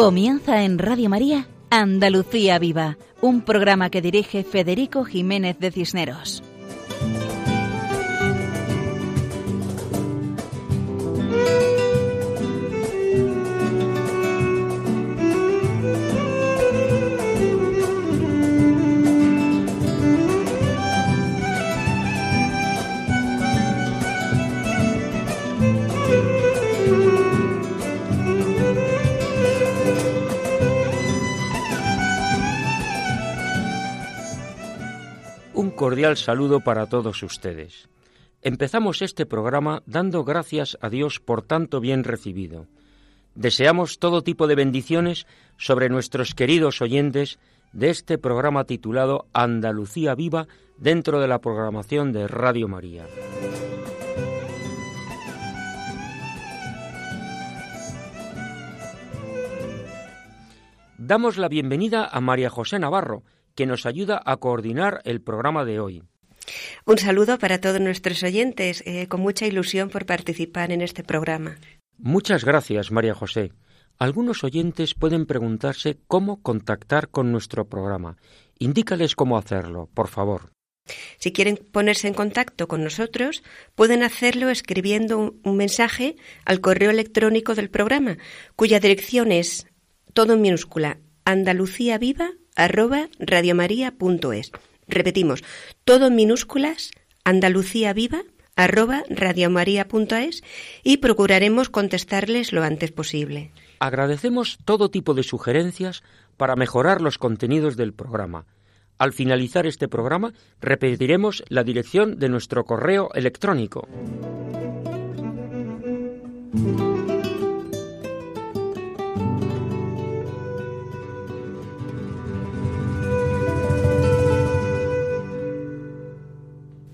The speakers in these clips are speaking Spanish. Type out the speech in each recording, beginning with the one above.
Comienza en Radio María Andalucía Viva, un programa que dirige Federico Jiménez de Cisneros. Saludo para todos ustedes. Empezamos este programa dando gracias a Dios por tanto bien recibido. Deseamos todo tipo de bendiciones sobre nuestros queridos oyentes de este programa titulado Andalucía Viva dentro de la programación de Radio María. Damos la bienvenida a María José Navarro, que nos ayuda a coordinar el programa de hoy. Un saludo para todos nuestros oyentes, eh, con mucha ilusión por participar en este programa. Muchas gracias, María José. Algunos oyentes pueden preguntarse cómo contactar con nuestro programa. Indícales cómo hacerlo, por favor. Si quieren ponerse en contacto con nosotros, pueden hacerlo escribiendo un mensaje al correo electrónico del programa, cuya dirección es todo en minúscula andaluciaviva arroba radiomaria.es. Repetimos, todo en minúsculas, Andalucía Viva, arroba radiomaria.es y procuraremos contestarles lo antes posible. Agradecemos todo tipo de sugerencias para mejorar los contenidos del programa. Al finalizar este programa, repetiremos la dirección de nuestro correo electrónico.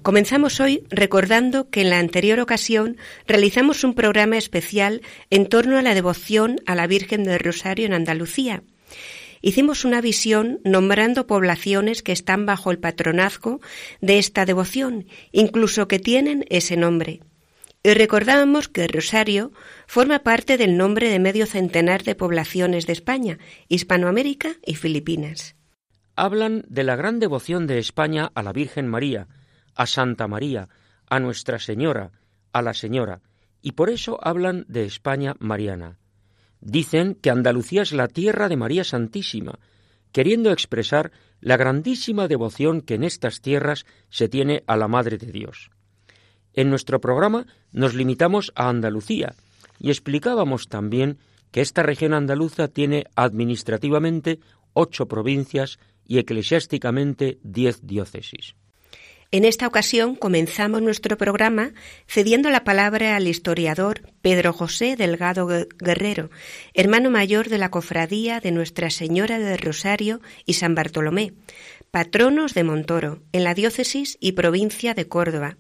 Comenzamos hoy recordando que en la anterior ocasión realizamos un programa especial en torno a la devoción a la Virgen del Rosario en Andalucía. Hicimos una visión nombrando poblaciones que están bajo el patronazgo de esta devoción, incluso que tienen ese nombre. Y recordábamos que Rosario forma parte del nombre de medio centenar de poblaciones de España, Hispanoamérica y Filipinas. Hablan de la gran devoción de España a la Virgen María, a Santa María, a Nuestra Señora, a la Señora, y por eso hablan de España mariana. Dicen que Andalucía es la tierra de María Santísima, queriendo expresar la grandísima devoción que en estas tierras se tiene a la Madre de Dios. En nuestro programa nos limitamos a Andalucía y explicábamos también que esta región andaluza tiene administrativamente ocho provincias y eclesiásticamente diez diócesis. En esta ocasión comenzamos nuestro programa cediendo la palabra al historiador Pedro José Delgado Guerrero, hermano mayor de la cofradía de Nuestra Señora del Rosario y San Bartolomé, patronos de Montoro, en la diócesis y provincia de Córdoba.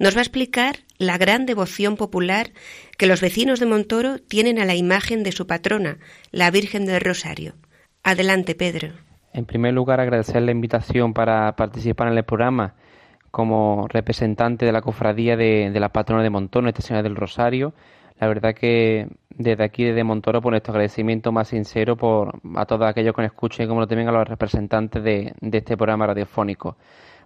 Nos va a explicar la gran devoción popular que los vecinos de Montoro tienen a la imagen de su patrona, la Virgen del Rosario. Adelante, Pedro. En primer lugar, agradecer la invitación para participar en el programa como representante de la cofradía de, la patrona de Montoro, Nuestra Señora del Rosario. La verdad que desde aquí, desde Montoro, por nuestro agradecimiento más sincero por, a todos aquellos que nos escuchen, como también a los representantes de, este programa radiofónico.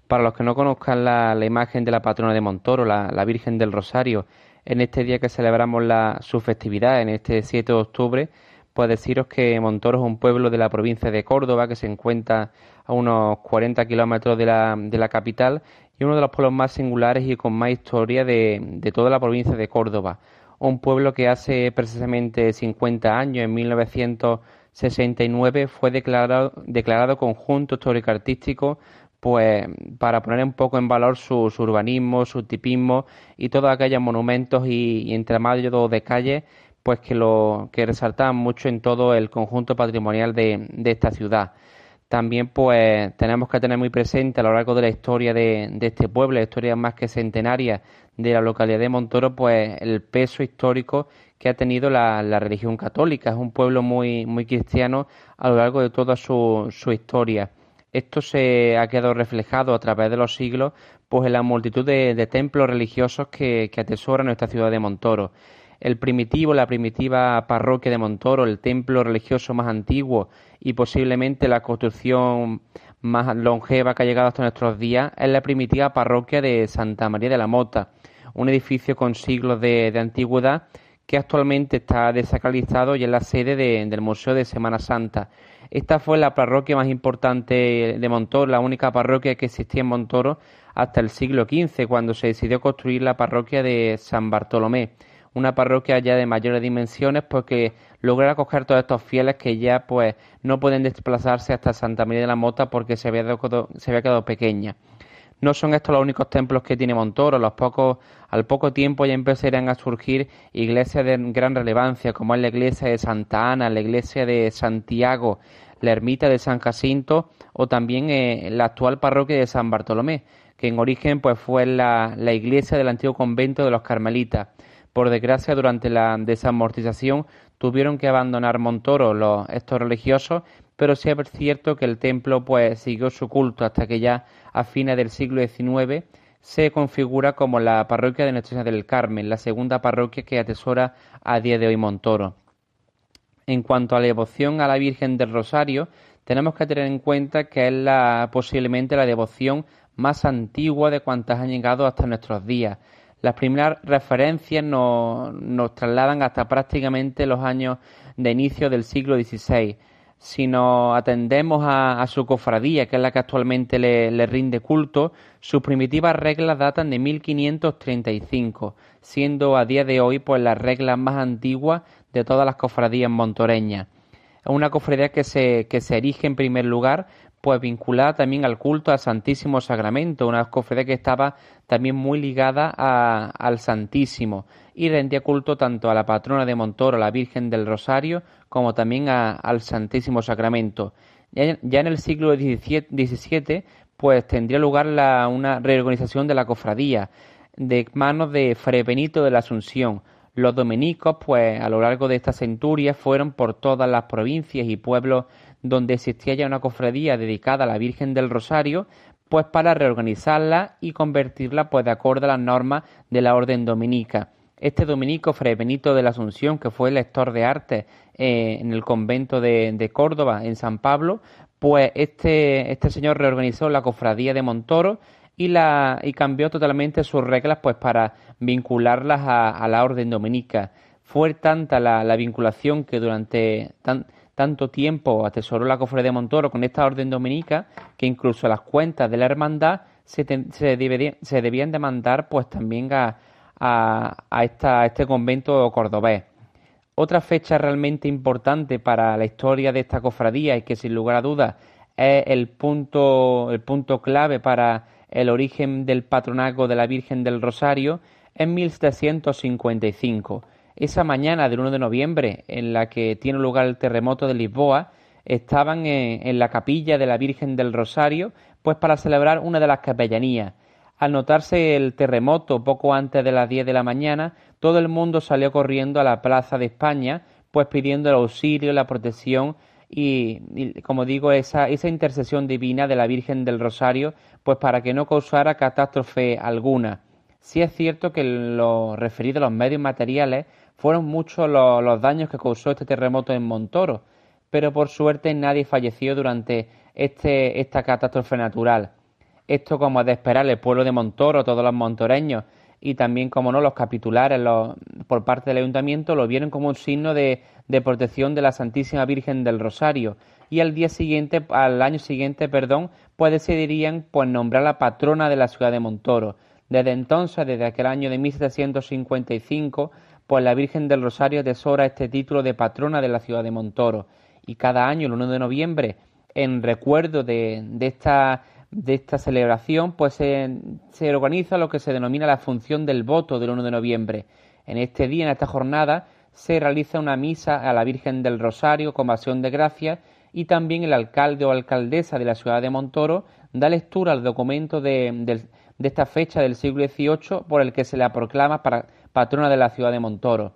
Para los que no conozcan la, imagen de la patrona de Montoro, la, Virgen del Rosario, en este día que celebramos la, su festividad, en este 7 de octubre, pues deciros que Montoro es un pueblo de la provincia de Córdoba que se encuentra a unos 40 kilómetros de la, de la capital y uno de los pueblos más singulares y con más historia de, toda la provincia de Córdoba. Un pueblo que hace precisamente 50 años, en 1969, fue declarado, declarado conjunto histórico-artístico pues para poner un poco en valor su, urbanismo, su tipismo y todos aquellos monumentos y, y entramados de calles pues que lo que resaltaban mucho en todo el conjunto patrimonial de esta ciudad. También pues tenemos que tener muy presente a lo largo de la historia de, este pueblo, la historia más que centenaria de la localidad de Montoro, pues el peso histórico que ha tenido la, religión católica. Es un pueblo muy, muy cristiano a lo largo de toda su, su historia. Esto se ha quedado reflejado a través de los siglos pues en la multitud de, templos religiosos que, que atesora nuestra ciudad de Montoro. El primitivo, la primitiva parroquia de Montoro, el templo religioso más antiguo y posiblemente la construcción más longeva que ha llegado hasta nuestros días, es la primitiva parroquia de Santa María de la Mota, un edificio con siglos de, antigüedad que actualmente está desacralizado y es la sede del Museo de Semana Santa. Esta fue la parroquia más importante de Montoro, la única parroquia que existía en Montoro hasta el siglo XV, cuando se decidió construir la parroquia de San Bartolomé una parroquia ya de mayores dimensiones porque logra acoger todos estos fieles que ya pues no pueden desplazarse hasta Santa María de la Mota porque se había, quedado, se había quedado pequeña. No son estos los únicos templos que tiene Montoro, los pocos, al poco tiempo ya empezarían a surgir iglesias de gran relevancia, como es la iglesia de Santa Ana, la iglesia de Santiago, la ermita de San Jacinto o también eh, la actual parroquia de San Bartolomé, que en origen pues fue la, la iglesia del antiguo convento de los carmelitas. Por desgracia, durante la desamortización tuvieron que abandonar Montoro los, estos religiosos, pero sí es cierto que el templo pues siguió su culto hasta que ya a fines del siglo XIX se configura como la parroquia de Nuestra Señora del Carmen, la segunda parroquia que atesora a día de hoy Montoro. En cuanto a la devoción a la Virgen del Rosario, tenemos que tener en cuenta que es la, posiblemente la devoción más antigua de cuantas han llegado hasta nuestros días. Las primeras referencias nos, trasladan hasta prácticamente los años de inicio del siglo XVI. Si nos atendemos a, su cofradía, que es la que actualmente le, rinde culto, sus primitivas reglas datan de 1535, siendo a día de hoy pues las reglas más antiguas de todas las cofradías montoreñas. Es una cofradía que se, que se erige en primer lugar pues vinculada también al culto al Santísimo Sacramento, una cofradía que estaba también muy ligada al Santísimo y rendía culto tanto a la patrona de Montoro, la Virgen del Rosario, como también al Santísimo Sacramento. Ya, en el siglo XVII, pues tendría lugar una reorganización de la cofradía de manos de Fray Benito de la Asunción. Los dominicos, pues a lo largo de esta centuria, fueron por todas las provincias y pueblos donde existía ya una cofradía dedicada a la Virgen del Rosario, pues para reorganizarla y convertirla pues de acuerdo a las normas de la orden dominica. Este dominico, Fray Benito de la Asunción, que fue lector de arte eh, en el convento de, Córdoba, en San Pablo, pues este, este señor reorganizó la cofradía de Montoro y, la, y cambió totalmente sus reglas pues para vincularlas a, la orden dominica. Fue tanta la, la vinculación que durante tanto tiempo atesoró la cofradía de Montoro con esta orden dominica que incluso las cuentas de la hermandad se, se, debían demandar pues también a, a, esta, este convento cordobés. Otra fecha realmente importante para la historia de esta cofradía y que sin lugar a dudas es el punto, el punto clave para el origen del patronazgo de la Virgen del Rosario es 1755 esa mañana del 1 de noviembre en la que tiene lugar el terremoto de Lisboa, estaban en, la capilla de la Virgen del Rosario, pues para celebrar una de las capellanías. Al notarse el terremoto poco antes de las 10 de la mañana, todo el mundo salió corriendo a la Plaza de España, pues pidiendo el auxilio, la protección y, como digo, esa, esa intercesión divina de la Virgen del Rosario, pues para que no causara catástrofe alguna. Sí es cierto que lo referido a los medios materiales fueron muchos los, daños que causó este terremoto en Montoro, pero por suerte nadie falleció durante este, esta catástrofe natural. Esto, como es de esperar, el pueblo de Montoro, todos los montoreños y también, como no, los capitulares por parte del ayuntamiento lo vieron como un signo de, de, protección de la Santísima Virgen del Rosario. Y al día siguiente, al año siguiente, perdón, pues decidirían pues nombrar la patrona de la ciudad de Montoro. Desde entonces, desde aquel año de 1755, pues la Virgen del Rosario atesora este título de patrona de la ciudad de Montoro. Y cada año, el 1 de noviembre, en recuerdo de, esta, de esta celebración, pues se, organiza lo que se denomina la función del voto del 1 de noviembre. En este día, en esta jornada, se realiza una misa a la Virgen del Rosario con acción de gracias y también el alcalde o alcaldesa de la ciudad de Montoro da lectura al documento de, de esta fecha del siglo XVIII por el que se la proclama patrona de la ciudad de Montoro.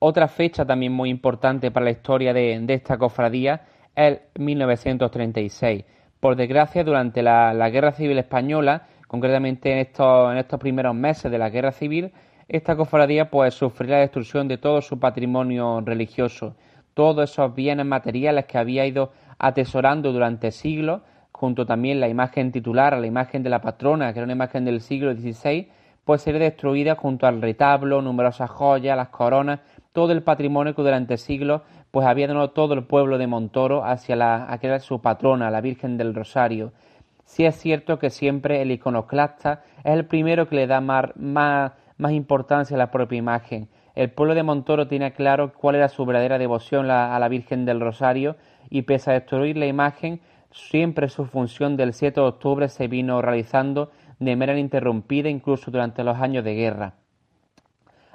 Otra fecha también muy importante para la historia de, esta cofradía es 1936. Por desgracia, durante la, Guerra Civil Española, concretamente en estos, en estos primeros meses de la Guerra Civil, esta cofradía pues sufrió la destrucción de todo su patrimonio religioso, todos esos bienes materiales que había ido atesorando durante siglos, junto también la imagen titular, a la imagen de la patrona, que era una imagen del siglo XVI, pues sería destruida junto al retablo, numerosas joyas, las coronas, todo el patrimonio que durante siglos pues había donado todo el pueblo de Montoro hacia la, aquella su patrona, la Virgen del Rosario. Sí es cierto que siempre el iconoclasta es el primero que le da más, más, más importancia a la propia imagen. El pueblo de Montoro tiene claro cuál era su verdadera devoción a la Virgen del Rosario y pese a destruir la imagen, siempre su función del 7 de octubre se vino realizando de manera interrumpida incluso durante los años de guerra.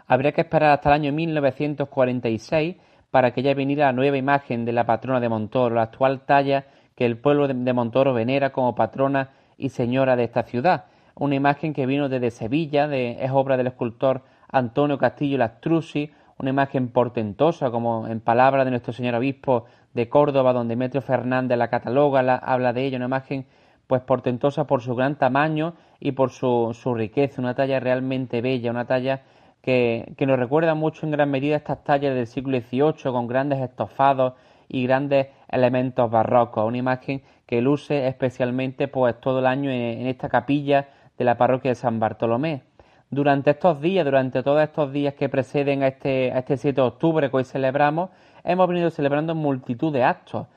Habría que esperar hasta el año 1946 para que ya viniera la nueva imagen de la patrona de Montoro, la actual talla que el pueblo de Montoro venera como patrona y señora de esta ciudad. Una imagen que vino desde Sevilla, de, es obra del escultor Antonio Castillo Lastrucci, una imagen portentosa, como en palabras de nuestro señor obispo de Córdoba, donde Metro Fernández la cataloga, la, habla de ella, una imagen pues portentosa por su gran tamaño y por su, su riqueza, una talla realmente bella, una talla que, que, nos recuerda mucho en gran medida estas tallas del siglo XVIII con grandes estofados y grandes elementos barrocos, una imagen que luce especialmente pues todo el año en, en esta capilla de la parroquia de San Bartolomé. Durante estos días, durante todos estos días que preceden a este, a este 7 de octubre que hoy celebramos, hemos venido celebrando multitud de actos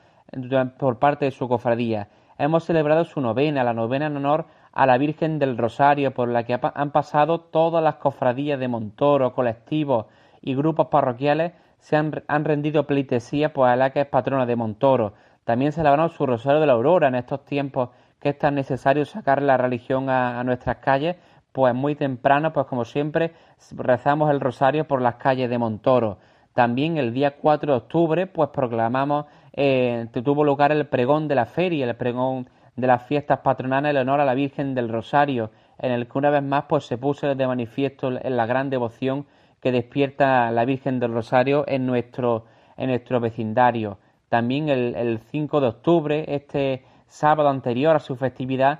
por parte de su cofradía. Hemos celebrado su novena, la novena en honor a la Virgen del Rosario, por la que han pasado todas las cofradías de Montoro, colectivos y grupos parroquiales se han, rendido pleitesía a la que es patrona de Montoro. También celebramos su Rosario de la Aurora en estos tiempos que es tan necesario sacar la religión a nuestras calles, pues muy temprano, pues como siempre, rezamos el Rosario por las calles de Montoro. También el día 4 de octubre, pues proclamamos, eh, tuvo lugar el pregón de la feria, el pregón de las fiestas patronales en honor a la Virgen del Rosario, en el que una vez más pues se puso de manifiesto la gran devoción que despierta la Virgen del Rosario en nuestro, en nuestro vecindario. También el, el 5 de octubre, este sábado anterior a su festividad,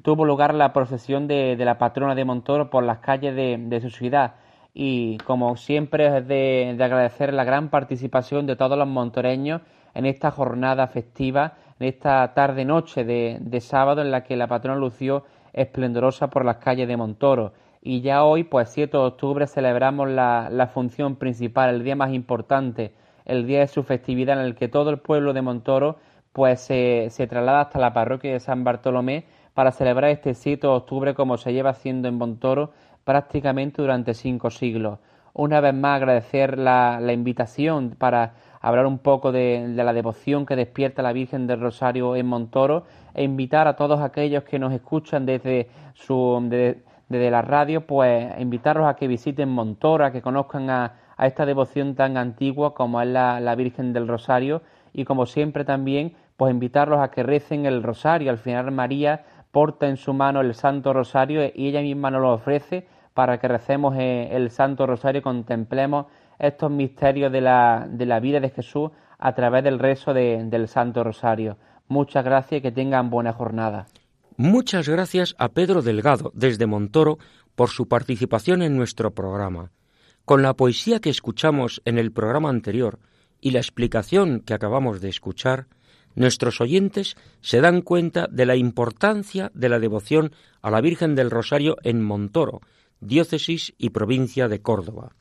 tuvo lugar la procesión de, de la patrona de Montoro por las calles de, de su ciudad y como siempre es de, agradecer la gran participación de todos los montoreños en esta jornada festiva, en esta tarde-noche de, sábado en la que la patrona lució esplendorosa por las calles de Montoro. Y ya hoy, pues 7 de octubre, celebramos la, la función principal, el día más importante, el día de su festividad en el que todo el pueblo de Montoro pues se, se traslada hasta la parroquia de San Bartolomé para celebrar este 7 de octubre como se lleva haciendo en Montoro prácticamente durante cinco siglos. Una vez más agradecer la, invitación para hablar un poco de, la devoción que despierta la Virgen del Rosario en Montoro e invitar a todos aquellos que nos escuchan desde su desde la radio, pues invitarlos a que visiten Montoro, a que conozcan a, esta devoción tan antigua como es la, la, Virgen del Rosario y como siempre también, pues invitarlos a que recen el Rosario. Al final María porta en su mano el Santo Rosario y ella misma nos lo ofrece para que recemos eh, el Santo Rosario y contemplemos estos misterios de la, de la vida de Jesús a través del rezo del Santo Rosario. Muchas gracias y que tengan buena jornada. Muchas gracias a Pedro Delgado desde Montoro por su participación en nuestro programa. Con la poesía que escuchamos en el programa anterior y la explicación que acabamos de escuchar, nuestros oyentes se dan cuenta de la importancia de la devoción a la Virgen del Rosario en Montoro, diócesis y provincia de Córdoba.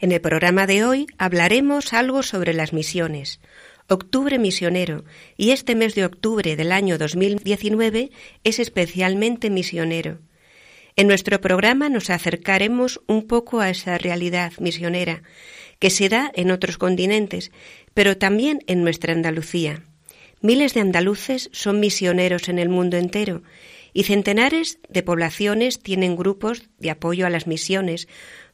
En el programa de hoy hablaremos algo sobre las misiones. Octubre misionero, y este mes de octubre del año 2019 es especialmente misionero. En nuestro programa nos acercaremos un poco a esa realidad misionera que se da en otros continentes, pero también en nuestra Andalucía. Miles de andaluces son misioneros en el mundo entero y centenares de poblaciones tienen grupos de apoyo a las misiones,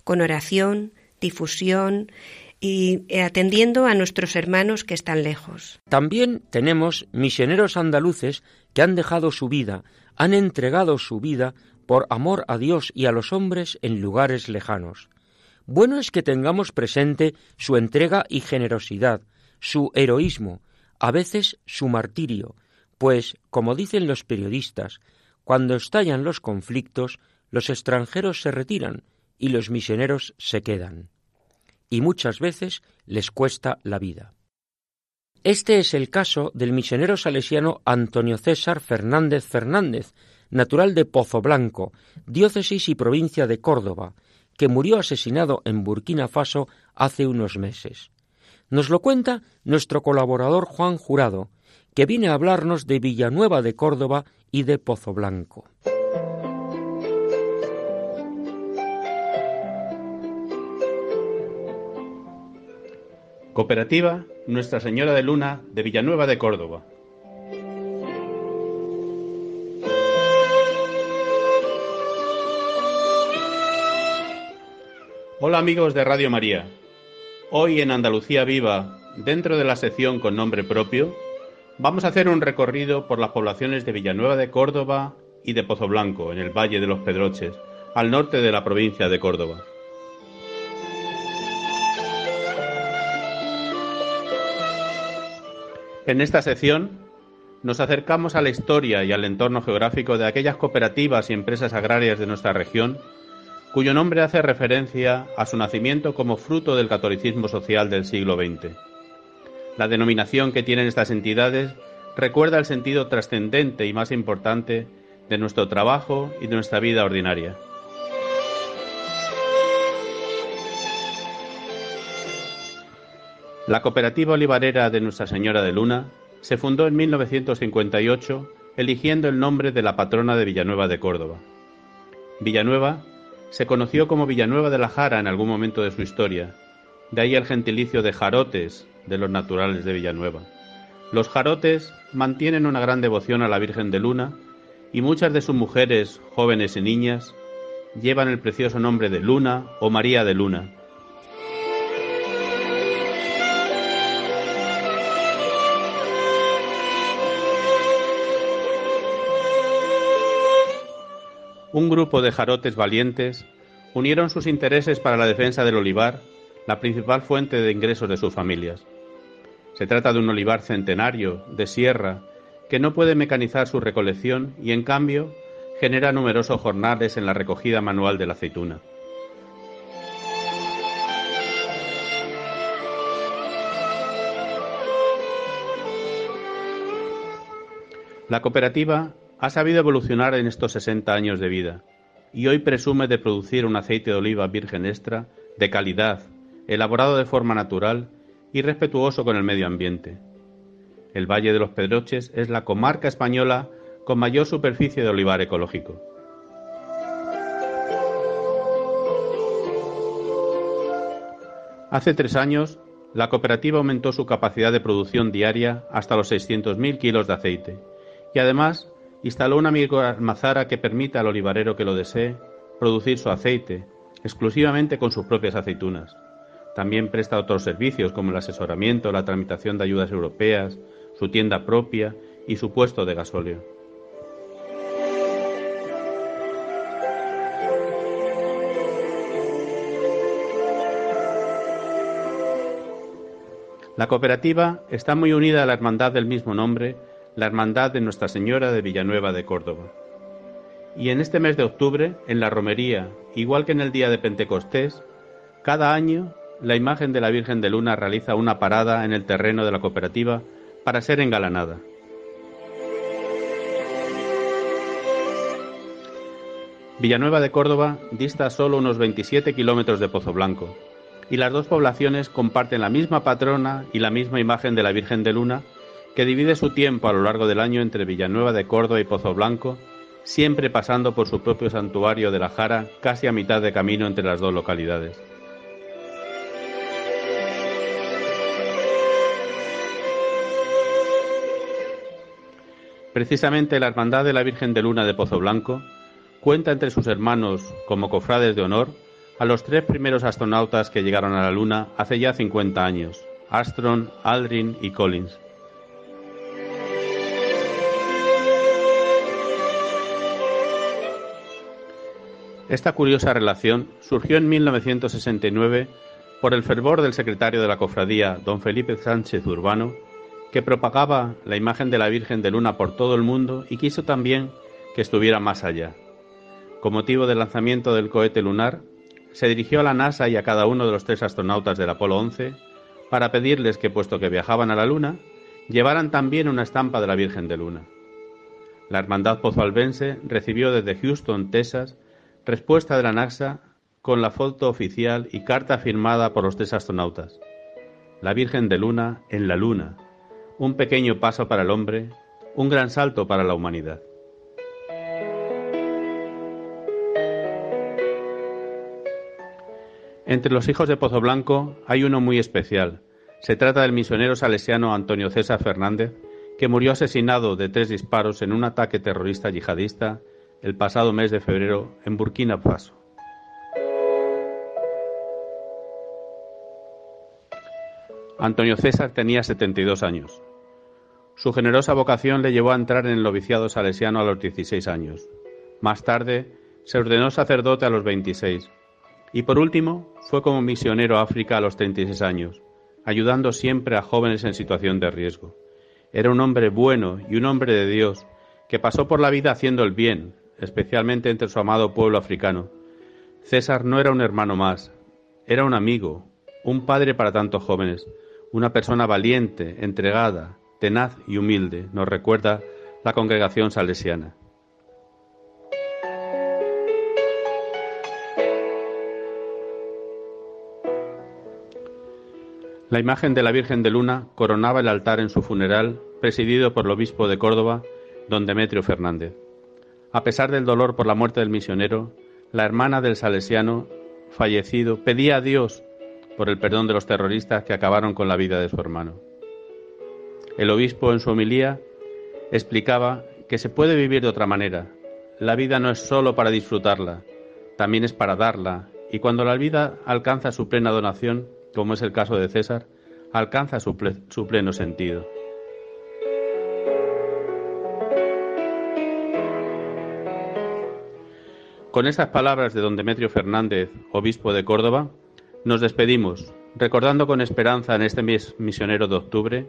con oración, difusión y eh, atendiendo a nuestros hermanos que están lejos. También tenemos misioneros andaluces que han dejado su vida, han entregado su vida por amor a Dios y a los hombres en lugares lejanos. Bueno es que tengamos presente su entrega y generosidad, su heroísmo, a veces su martirio, pues, como dicen los periodistas, cuando estallan los conflictos, los extranjeros se retiran y los misioneros se quedan. Y muchas veces les cuesta la vida. Este es el caso del misionero salesiano Antonio César Fernández Fernández, natural de Pozo Blanco, diócesis y provincia de Córdoba, que murió asesinado en Burkina Faso hace unos meses. Nos lo cuenta nuestro colaborador Juan Jurado, que viene a hablarnos de Villanueva de Córdoba y de Pozo Blanco. Cooperativa Nuestra Señora de Luna de Villanueva de Córdoba. Hola amigos de Radio María. Hoy en Andalucía Viva, dentro de la sección con nombre propio, vamos a hacer un recorrido por las poblaciones de Villanueva de Córdoba y de Pozo Blanco, en el Valle de los Pedroches, al norte de la provincia de Córdoba. En esta sección nos acercamos a la historia y al entorno geográfico de aquellas cooperativas y empresas agrarias de nuestra región cuyo nombre hace referencia a su nacimiento como fruto del catolicismo social del siglo XX. La denominación que tienen estas entidades recuerda el sentido trascendente y más importante de nuestro trabajo y de nuestra vida ordinaria. La cooperativa olivarera de Nuestra Señora de Luna se fundó en 1958 eligiendo el nombre de la patrona de Villanueva de Córdoba. Villanueva se conoció como Villanueva de la Jara en algún momento de su historia, de ahí el gentilicio de jarotes de los naturales de Villanueva. Los jarotes mantienen una gran devoción a la Virgen de Luna y muchas de sus mujeres, jóvenes y niñas, llevan el precioso nombre de Luna o María de Luna. Un grupo de jarotes valientes unieron sus intereses para la defensa del olivar, la principal fuente de ingresos de sus familias. Se trata de un olivar centenario, de sierra, que no puede mecanizar su recolección y en cambio genera numerosos jornales en la recogida manual de la aceituna. La cooperativa ha sabido evolucionar en estos 60 años de vida y hoy presume de producir un aceite de oliva virgen extra de calidad, elaborado de forma natural y respetuoso con el medio ambiente. El Valle de los Pedroches es la comarca española con mayor superficie de olivar ecológico. Hace tres años, la cooperativa aumentó su capacidad de producción diaria hasta los 600.000 kilos de aceite y además instaló una microalmazara que permita al olivarero que lo desee producir su aceite exclusivamente con sus propias aceitunas. También presta otros servicios como el asesoramiento, la tramitación de ayudas europeas, su tienda propia y su puesto de gasóleo. La cooperativa está muy unida a la hermandad del mismo nombre la Hermandad de Nuestra Señora de Villanueva de Córdoba. Y en este mes de octubre, en la romería, igual que en el día de Pentecostés, cada año la imagen de la Virgen de Luna realiza una parada en el terreno de la cooperativa para ser engalanada. Villanueva de Córdoba dista solo unos 27 kilómetros de Pozo Blanco, y las dos poblaciones comparten la misma patrona y la misma imagen de la Virgen de Luna que divide su tiempo a lo largo del año entre Villanueva de Córdoba y Pozo Blanco, siempre pasando por su propio santuario de la Jara, casi a mitad de camino entre las dos localidades. Precisamente la Hermandad de la Virgen de Luna de Pozo Blanco cuenta entre sus hermanos como cofrades de honor a los tres primeros astronautas que llegaron a la Luna hace ya 50 años, Astron, Aldrin y Collins. Esta curiosa relación surgió en 1969 por el fervor del secretario de la cofradía, don Felipe Sánchez Urbano, que propagaba la imagen de la Virgen de Luna por todo el mundo y quiso también que estuviera más allá. Con motivo del lanzamiento del cohete lunar, se dirigió a la NASA y a cada uno de los tres astronautas del Apolo 11 para pedirles que, puesto que viajaban a la Luna, llevaran también una estampa de la Virgen de Luna. La Hermandad Pozoalbense recibió desde Houston, Texas, respuesta de la NASA con la foto oficial y carta firmada por los tres astronautas. La Virgen de Luna en la Luna, un pequeño paso para el hombre, un gran salto para la humanidad. Entre los hijos de Pozo Blanco hay uno muy especial. Se trata del misionero salesiano Antonio César Fernández, que murió asesinado de tres disparos en un ataque terrorista yihadista el pasado mes de febrero en Burkina Faso. Antonio César tenía 72 años. Su generosa vocación le llevó a entrar en el noviciado salesiano a los 16 años. Más tarde se ordenó sacerdote a los 26 y por último fue como misionero a África a los 36 años, ayudando siempre a jóvenes en situación de riesgo. Era un hombre bueno y un hombre de Dios que pasó por la vida haciendo el bien, especialmente entre su amado pueblo africano. César no era un hermano más, era un amigo, un padre para tantos jóvenes, una persona valiente, entregada, tenaz y humilde, nos recuerda la congregación salesiana. La imagen de la Virgen de Luna coronaba el altar en su funeral, presidido por el obispo de Córdoba, don Demetrio Fernández. A pesar del dolor por la muerte del misionero, la hermana del salesiano fallecido pedía a Dios por el perdón de los terroristas que acabaron con la vida de su hermano. El obispo en su homilía explicaba que se puede vivir de otra manera. La vida no es sólo para disfrutarla, también es para darla, y cuando la vida alcanza su plena donación, como es el caso de César, alcanza su, su pleno sentido. Con estas palabras de don Demetrio Fernández, obispo de Córdoba, nos despedimos, recordando con esperanza en este mes misionero de octubre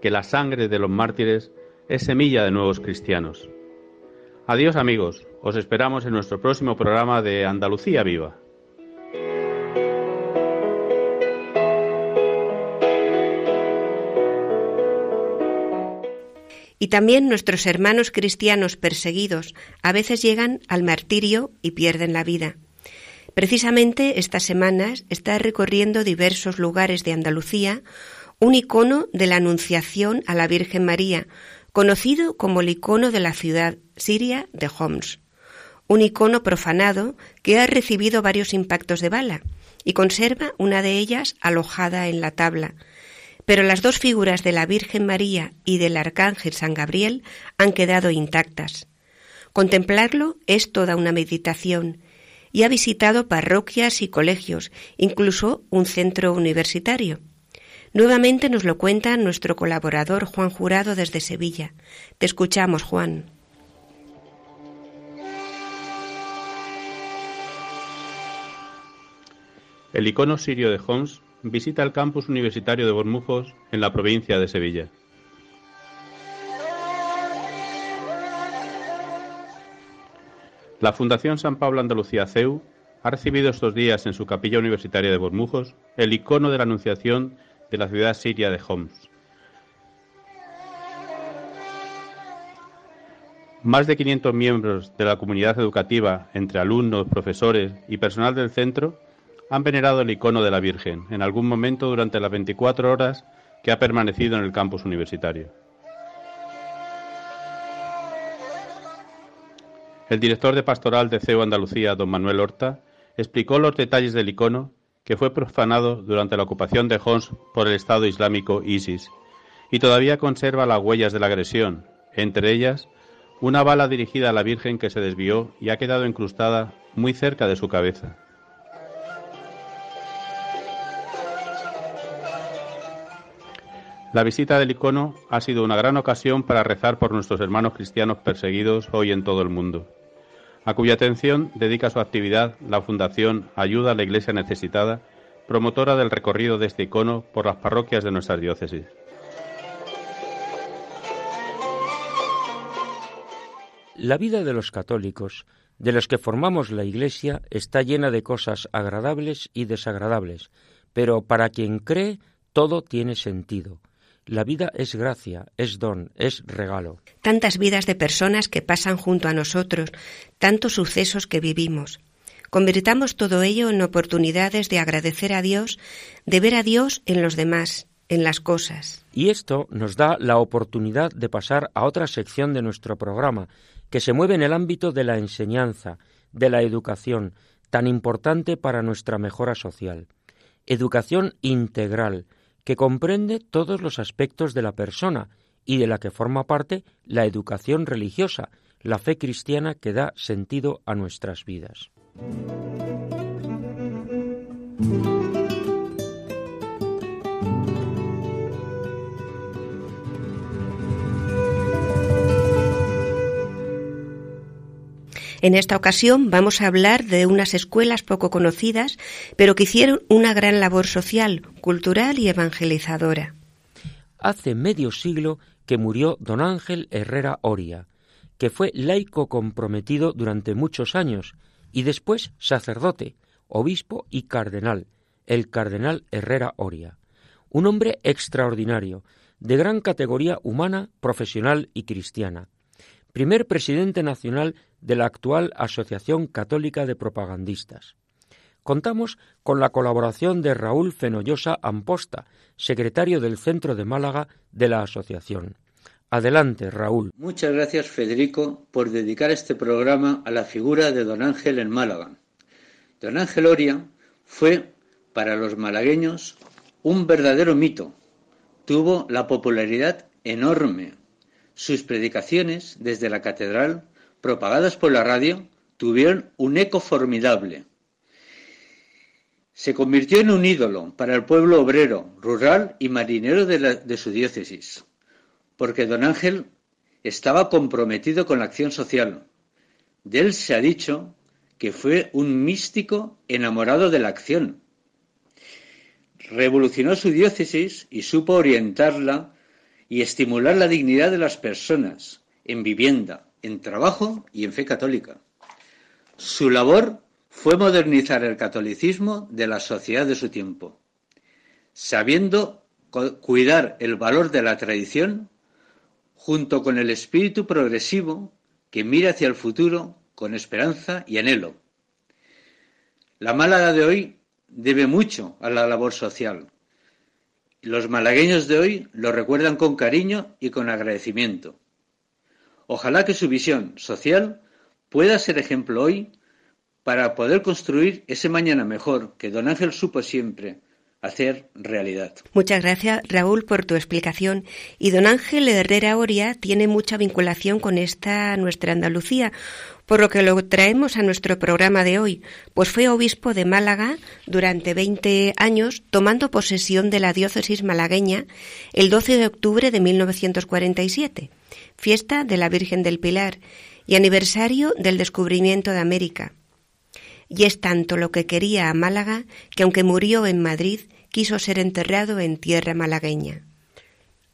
que la sangre de los mártires es semilla de nuevos cristianos. Adiós amigos, os esperamos en nuestro próximo programa de Andalucía Viva. Y también nuestros hermanos cristianos perseguidos a veces llegan al martirio y pierden la vida. Precisamente estas semanas está recorriendo diversos lugares de Andalucía un icono de la Anunciación a la Virgen María, conocido como el icono de la ciudad siria de Homs. Un icono profanado que ha recibido varios impactos de bala y conserva una de ellas alojada en la tabla. Pero las dos figuras de la Virgen María y del Arcángel San Gabriel han quedado intactas. Contemplarlo es toda una meditación y ha visitado parroquias y colegios, incluso un centro universitario. Nuevamente nos lo cuenta nuestro colaborador Juan Jurado desde Sevilla. Te escuchamos, Juan. El icono sirio de visita el campus universitario de Bormujos en la provincia de Sevilla. La Fundación San Pablo Andalucía CEU ha recibido estos días en su capilla universitaria de Bormujos el icono de la Anunciación de la ciudad siria de Homs. Más de 500 miembros de la comunidad educativa, entre alumnos, profesores y personal del centro, han venerado el icono de la Virgen en algún momento durante las 24 horas que ha permanecido en el campus universitario. El director de pastoral de CEU Andalucía, don Manuel Horta, explicó los detalles del icono que fue profanado durante la ocupación de Homs por el Estado Islámico ISIS y todavía conserva las huellas de la agresión, entre ellas una bala dirigida a la Virgen que se desvió y ha quedado incrustada muy cerca de su cabeza. La visita del icono ha sido una gran ocasión para rezar por nuestros hermanos cristianos perseguidos hoy en todo el mundo a cuya atención dedica su actividad la Fundación Ayuda a la Iglesia Necesitada, promotora del recorrido de este icono por las parroquias de nuestras diócesis. La vida de los católicos de los que formamos la Iglesia está llena de cosas agradables y desagradables, pero para quien cree todo tiene sentido. La vida es gracia, es don, es regalo. Tantas vidas de personas que pasan junto a nosotros, tantos sucesos que vivimos. Convirtamos todo ello en oportunidades de agradecer a Dios, de ver a Dios en los demás, en las cosas. Y esto nos da la oportunidad de pasar a otra sección de nuestro programa, que se mueve en el ámbito de la enseñanza, de la educación, tan importante para nuestra mejora social. Educación integral, que comprende todos los aspectos de la persona y de la que forma parte la educación religiosa, la fe cristiana que da sentido a nuestras vidas. En esta ocasión vamos a hablar de unas escuelas poco conocidas, pero que hicieron una gran labor social, cultural y evangelizadora. Hace medio siglo que murió don Ángel Herrera Oria, que fue laico comprometido durante muchos años y después sacerdote, obispo y cardenal, el cardenal Herrera Oria. Un hombre extraordinario, de gran categoría humana, profesional y cristiana primer presidente nacional de la actual Asociación Católica de Propagandistas. Contamos con la colaboración de Raúl Fenollosa Amposta, secretario del Centro de Málaga de la Asociación. Adelante, Raúl. Muchas gracias, Federico, por dedicar este programa a la figura de don Ángel en Málaga. Don Ángel Oria fue, para los malagueños, un verdadero mito. Tuvo la popularidad enorme sus predicaciones desde la catedral, propagadas por la radio, tuvieron un eco formidable. Se convirtió en un ídolo para el pueblo obrero, rural y marinero de, su diócesis, porque don Ángel estaba comprometido con la acción social. De él se ha dicho que fue un místico enamorado de la acción. Revolucionó su diócesis y supo orientarla y estimular la dignidad de las personas en vivienda, en trabajo y en fe católica. Su labor fue modernizar el catolicismo de la sociedad de su tiempo, sabiendo cuidar el valor de la tradición junto con el espíritu progresivo que mira hacia el futuro con esperanza y anhelo. La Málaga de hoy debe mucho a la labor social, los malagueños de hoy lo recuerdan con cariño y con agradecimiento. Ojalá que su visión social pueda ser ejemplo hoy para poder construir ese mañana mejor que don Ángel supo siempre hacer realidad. Muchas gracias, Raúl, por tu explicación. Y don Ángel Herrera Oria tiene mucha vinculación con esta nuestra Andalucía, por lo que lo traemos a nuestro programa de hoy, pues fue obispo de Málaga durante 20 años, tomando posesión de la diócesis malagueña el 12 de octubre de 1947, fiesta de la Virgen del Pilar y aniversario del descubrimiento de América y es tanto lo que quería a Málaga que aunque murió en Madrid, quiso ser enterrado en tierra malagueña.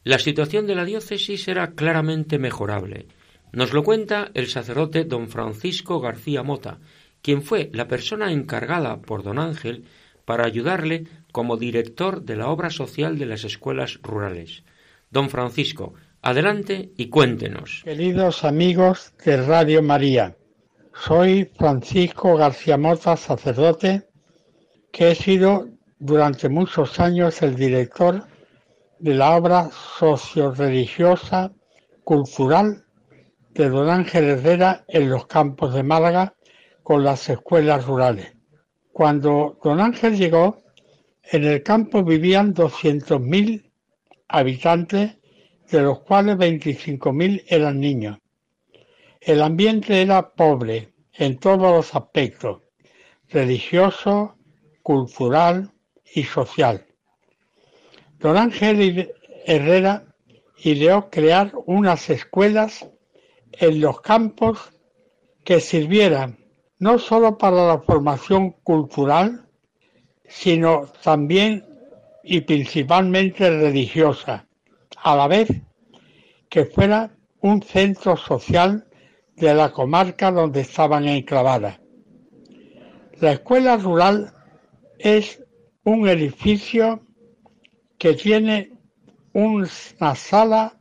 La situación de la diócesis era claramente mejorable. Nos lo cuenta el sacerdote don Francisco García Mota, quien fue la persona encargada por don Ángel para ayudarle como director de la obra social de las escuelas rurales. Don Francisco, adelante y cuéntenos. Queridos amigos de Radio María, soy Francisco García Mota, sacerdote, que he sido durante muchos años el director de la obra socio-religiosa cultural de don Ángel Herrera en los campos de Málaga con las escuelas rurales. Cuando don Ángel llegó, en el campo vivían 200.000 habitantes, de los cuales 25.000 eran niños. El ambiente era pobre en todos los aspectos, religioso, cultural y social. Don Ángel Herrera ideó crear unas escuelas en los campos que sirvieran no solo para la formación cultural, sino también y principalmente religiosa, a la vez que fuera un centro social de la comarca donde estaban enclavadas. La escuela rural es un edificio que tiene una sala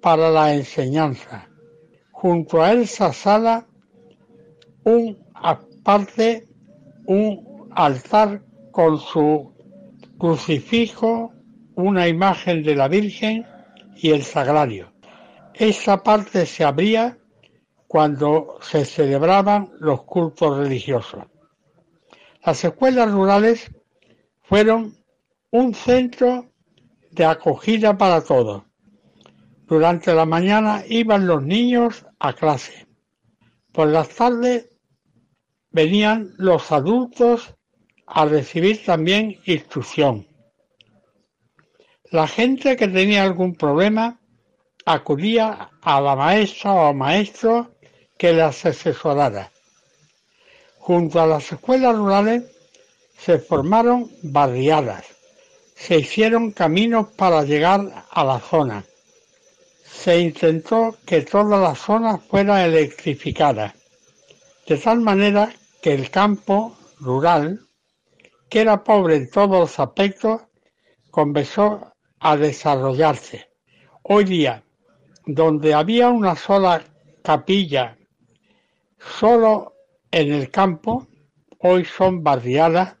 para la enseñanza. Junto a esa sala, un aparte, un altar con su crucifijo, una imagen de la Virgen y el sagrario. Esa parte se abría cuando se celebraban los cultos religiosos. Las escuelas rurales fueron un centro de acogida para todos. Durante la mañana iban los niños a clase. Por las tardes venían los adultos a recibir también instrucción. La gente que tenía algún problema acudía a la maestra o maestro que las asesorara. Junto a las escuelas rurales se formaron barriadas, se hicieron caminos para llegar a la zona. Se intentó que toda la zona fuera electrificada, de tal manera que el campo rural, que era pobre en todos los aspectos, comenzó a desarrollarse. Hoy día, donde había una sola capilla solo en el campo, hoy son barriadas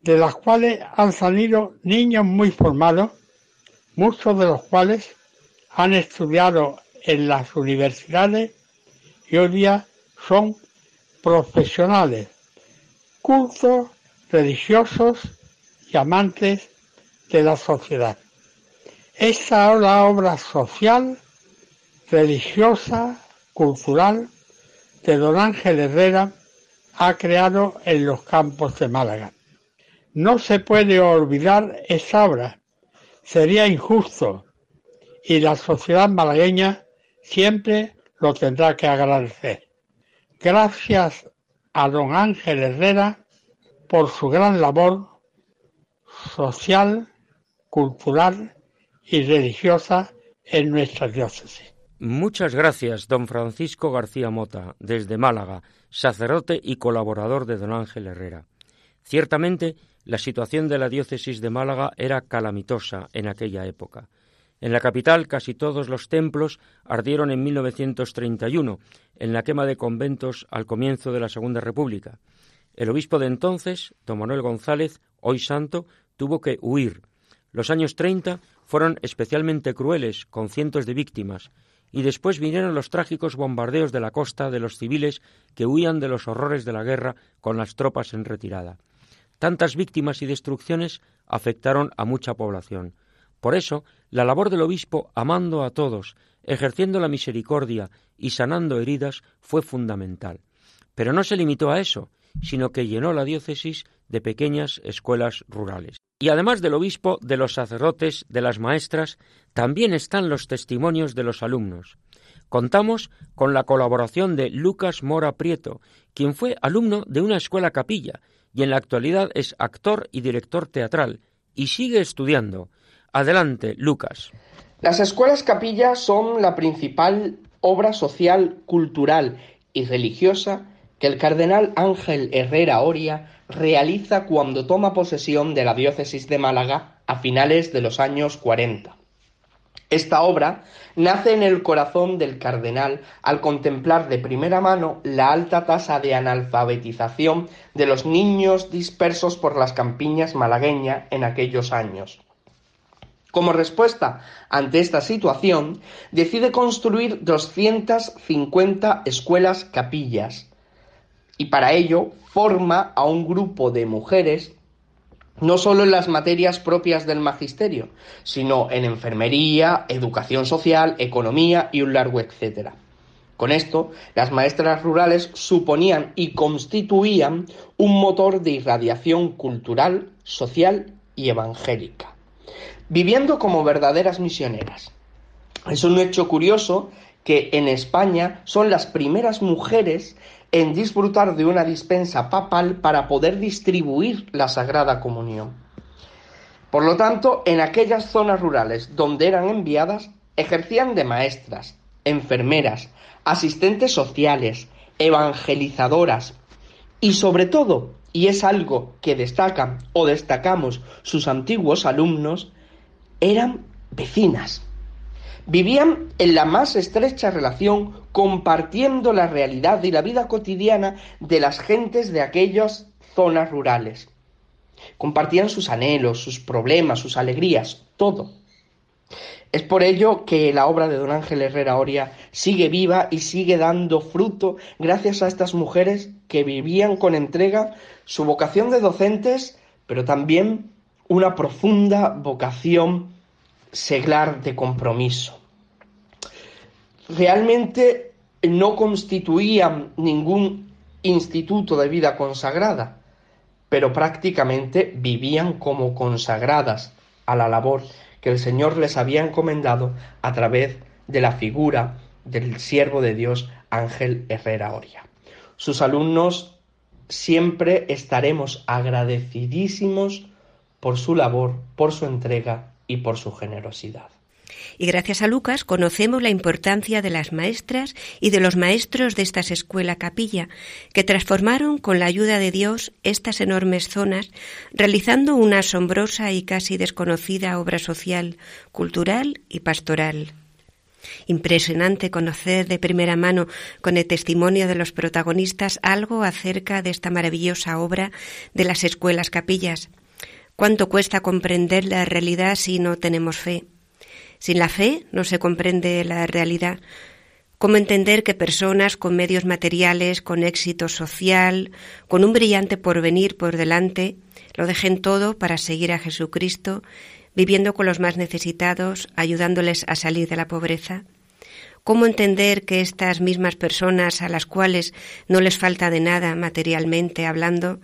de las cuales han salido niños muy formados, muchos de los cuales han estudiado en las universidades y hoy día son profesionales, cultos, religiosos y amantes de la sociedad. Esta es la obra social, religiosa, cultural de don Ángel Herrera ha creado en los campos de Málaga. No se puede olvidar esa obra, sería injusto y la sociedad malagueña siempre lo tendrá que agradecer. Gracias a don Ángel Herrera por su gran labor social, cultural y religiosa en nuestra diócesis. Muchas gracias, don Francisco García Mota, desde Málaga, sacerdote y colaborador de don Ángel Herrera. Ciertamente, la situación de la diócesis de Málaga era calamitosa en aquella época. En la capital casi todos los templos ardieron en 1931, en la quema de conventos al comienzo de la Segunda República. El obispo de entonces, don Manuel González, hoy santo, tuvo que huir. Los años 30 fueron especialmente crueles, con cientos de víctimas, y después vinieron los trágicos bombardeos de la costa de los civiles que huían de los horrores de la guerra con las tropas en retirada. Tantas víctimas y destrucciones afectaron a mucha población. Por eso, la labor del obispo, amando a todos, ejerciendo la misericordia y sanando heridas, fue fundamental. Pero no se limitó a eso, sino que llenó la diócesis de pequeñas escuelas rurales. Y además del obispo, de los sacerdotes, de las maestras, también están los testimonios de los alumnos. Contamos con la colaboración de Lucas Mora Prieto, quien fue alumno de una escuela capilla y en la actualidad es actor y director teatral y sigue estudiando. Adelante, Lucas. Las escuelas capillas son la principal obra social, cultural y religiosa que el cardenal Ángel Herrera Oria realiza cuando toma posesión de la diócesis de Málaga a finales de los años 40. Esta obra nace en el corazón del cardenal al contemplar de primera mano la alta tasa de analfabetización de los niños dispersos por las campiñas malagueñas en aquellos años. Como respuesta ante esta situación, decide construir 250 escuelas capillas, y para ello forma a un grupo de mujeres no solo en las materias propias del magisterio, sino en enfermería, educación social, economía y un largo etcétera. Con esto, las maestras rurales suponían y constituían un motor de irradiación cultural, social y evangélica, viviendo como verdaderas misioneras. Es un hecho curioso que en España son las primeras mujeres en disfrutar de una dispensa papal para poder distribuir la Sagrada Comunión. Por lo tanto, en aquellas zonas rurales donde eran enviadas, ejercían de maestras, enfermeras, asistentes sociales, evangelizadoras y sobre todo, y es algo que destacan o destacamos sus antiguos alumnos, eran vecinas. Vivían en la más estrecha relación compartiendo la realidad y la vida cotidiana de las gentes de aquellas zonas rurales. Compartían sus anhelos, sus problemas, sus alegrías, todo. Es por ello que la obra de don Ángel Herrera Oria sigue viva y sigue dando fruto gracias a estas mujeres que vivían con entrega su vocación de docentes, pero también una profunda vocación seglar de compromiso. Realmente no constituían ningún instituto de vida consagrada, pero prácticamente vivían como consagradas a la labor que el Señor les había encomendado a través de la figura del siervo de Dios Ángel Herrera Oria. Sus alumnos siempre estaremos agradecidísimos por su labor, por su entrega y por su generosidad. Y gracias a Lucas conocemos la importancia de las maestras y de los maestros de estas escuela capilla, que transformaron con la ayuda de Dios estas enormes zonas, realizando una asombrosa y casi desconocida obra social, cultural y pastoral. Impresionante conocer de primera mano, con el testimonio de los protagonistas, algo acerca de esta maravillosa obra de las escuelas capillas. ¿Cuánto cuesta comprender la realidad si no tenemos fe? Sin la fe no se comprende la realidad. ¿Cómo entender que personas con medios materiales, con éxito social, con un brillante porvenir por delante, lo dejen todo para seguir a Jesucristo, viviendo con los más necesitados, ayudándoles a salir de la pobreza? ¿Cómo entender que estas mismas personas a las cuales no les falta de nada materialmente hablando,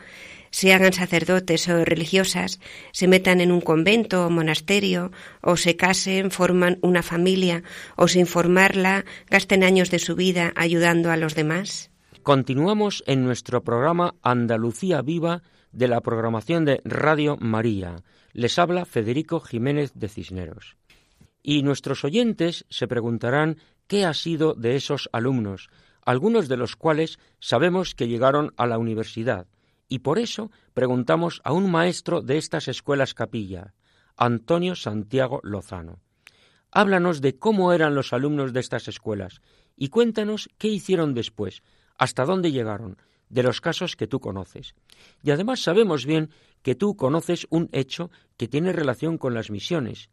se hagan sacerdotes o religiosas, se metan en un convento o monasterio, o se casen, forman una familia, o sin formarla gasten años de su vida ayudando a los demás? Continuamos en nuestro programa Andalucía Viva de la programación de Radio María. Les habla Federico Jiménez de Cisneros. Y nuestros oyentes se preguntarán qué ha sido de esos alumnos, algunos de los cuales sabemos que llegaron a la universidad, y por eso preguntamos a un maestro de estas escuelas capilla, Antonio Santiago Lozano. Háblanos de cómo eran los alumnos de estas escuelas y cuéntanos qué hicieron después, hasta dónde llegaron, de los casos que tú conoces. Y además sabemos bien que tú conoces un hecho que tiene relación con las misiones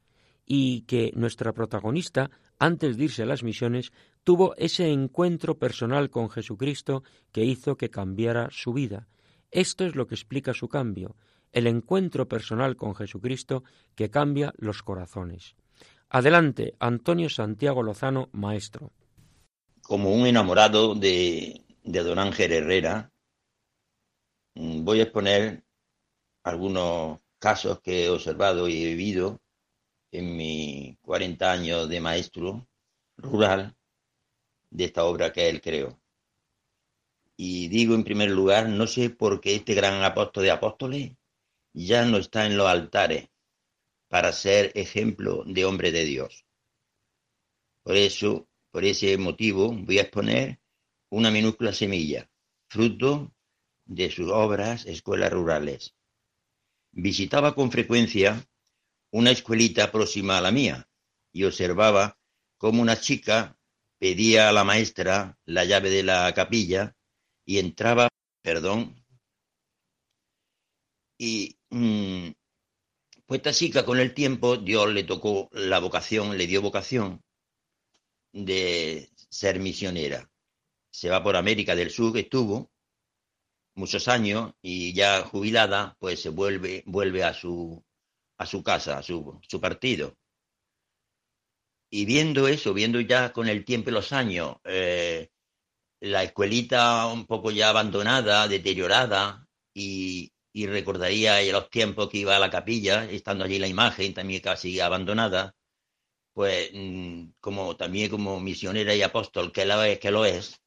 y que nuestra protagonista, antes de irse a las misiones, tuvo ese encuentro personal con Jesucristo que hizo que cambiara su vida esto es lo que explica su cambio, el encuentro personal con Jesucristo que cambia los corazones. Adelante, Antonio Santiago Lozano, maestro. Como un enamorado de, don Ángel Herrera, mm, voy a exponer algunos casos que he observado y he vivido en mis 40 años de maestro rural de esta obra que él creó. Y digo en primer lugar, no sé por qué este gran apóstol de apóstoles ya no está en los altares para ser ejemplo de hombre de Dios. Por eso, por ese motivo, voy a exponer una minúscula semilla, fruto de sus obras escuelas rurales. Visitaba con frecuencia una escuelita próxima a la mía y observaba cómo una chica pedía a la maestra la llave de la capilla y entraba, perdón, y pues esta chica con el tiempo Dios le tocó la vocación, le dio vocación de ser misionera. Se va por América del Sur, estuvo muchos años y ya jubilada, pues se vuelve, vuelve a su, a su casa, a su, su partido. Y viendo eso, viendo ya con el tiempo y los años, eh, la escuelita un poco ya abandonada, deteriorada, y, recordaría los tiempos que iba a la capilla, estando allí la imagen también casi abandonada, pues mm, como también como misionera y apóstol que, la, que lo es,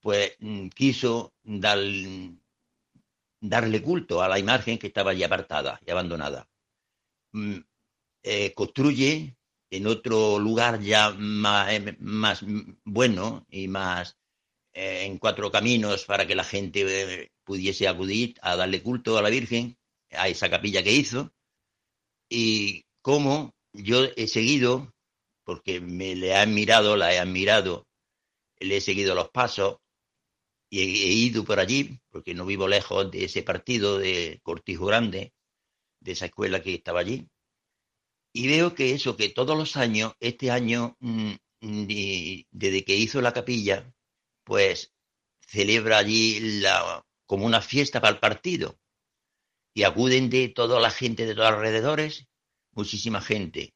pues mm, quiso dar, darle culto a la imagen que estaba allí apartada y abandonada. Mm, eh, construye en otro lugar ya más, más bueno y más eh, en cuatro caminos para que la gente eh, pudiese acudir a darle culto a la Virgen, a esa capilla que hizo, y cómo yo he seguido, porque me le he admirado, la he admirado, le he seguido los pasos y he, ido por allí, porque no vivo lejos de ese partido de Cortijo Grande, de esa escuela que estaba allí, y veo que eso, que todos los años, este año, mm, desde que hizo la capilla, pues celebra allí la, como una fiesta para el partido. Y acuden de toda la gente de los alrededores, muchísima gente.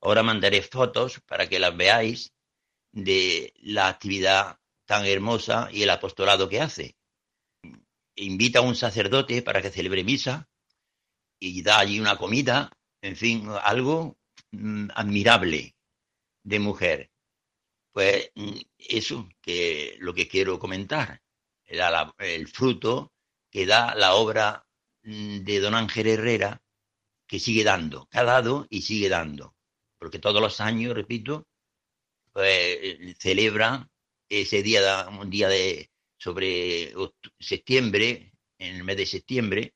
Ahora mandaré fotos para que las veáis de la actividad tan hermosa y el apostolado que hace. Invita a un sacerdote para que celebre misa y da allí una comida en fin, algo mm, admirable de mujer. Pues mm, eso que lo que quiero comentar, era el fruto que da la obra mm, de don Ángel Herrera, que sigue dando, que ha dado y sigue dando. Porque todos los años, repito, pues, celebra ese día, un día de sobre septiembre, en el mes de septiembre,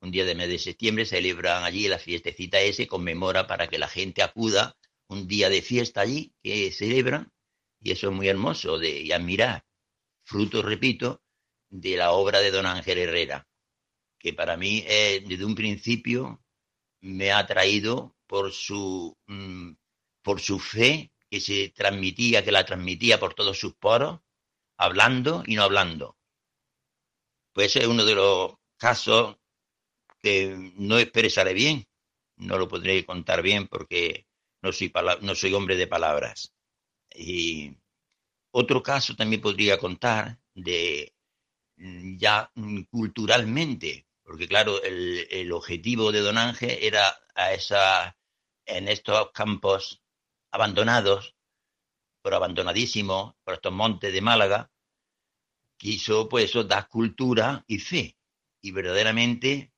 un día de mes de septiembre celebran allí la fiestecita ese, conmemora para que la gente acuda un día de fiesta allí que celebran y eso es muy hermoso de admirar, fruto, repito, de la obra de don Ángel Herrera, que para mí desde un principio me ha traído por su, mm, por su fe que se transmitía, que la transmitía por todos sus poros, hablando y no hablando. Pues es uno de los casos que no expresaré bien, no lo podré contar bien porque no soy, no soy hombre de palabras. Y otro caso también podría contar de mm, ya mm, culturalmente, porque claro, el, el objetivo de Don Ángel era a esa, en estos campos abandonados, por abandonadísimos, por estos montes de Málaga, quiso pues eso, dar cultura y fe. Y verdaderamente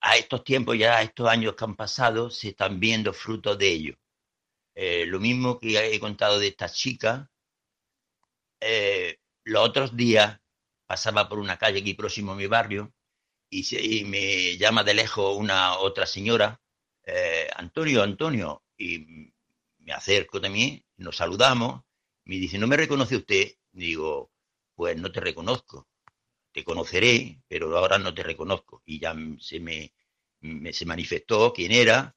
a estos tiempos, ya a estos años que han pasado, se están viendo frutos de ello. Eh, lo mismo que he contado de esta chica, eh, los otros días pasaba por una calle aquí próximo a mi barrio y, me llama de lejos una otra señora, eh, Antonio, Antonio, y me acerco también, nos saludamos, me dice, ¿no me reconoce usted? Digo, pues no te reconozco te conoceré, pero ahora no te reconozco. Y ya se me, se manifestó quién era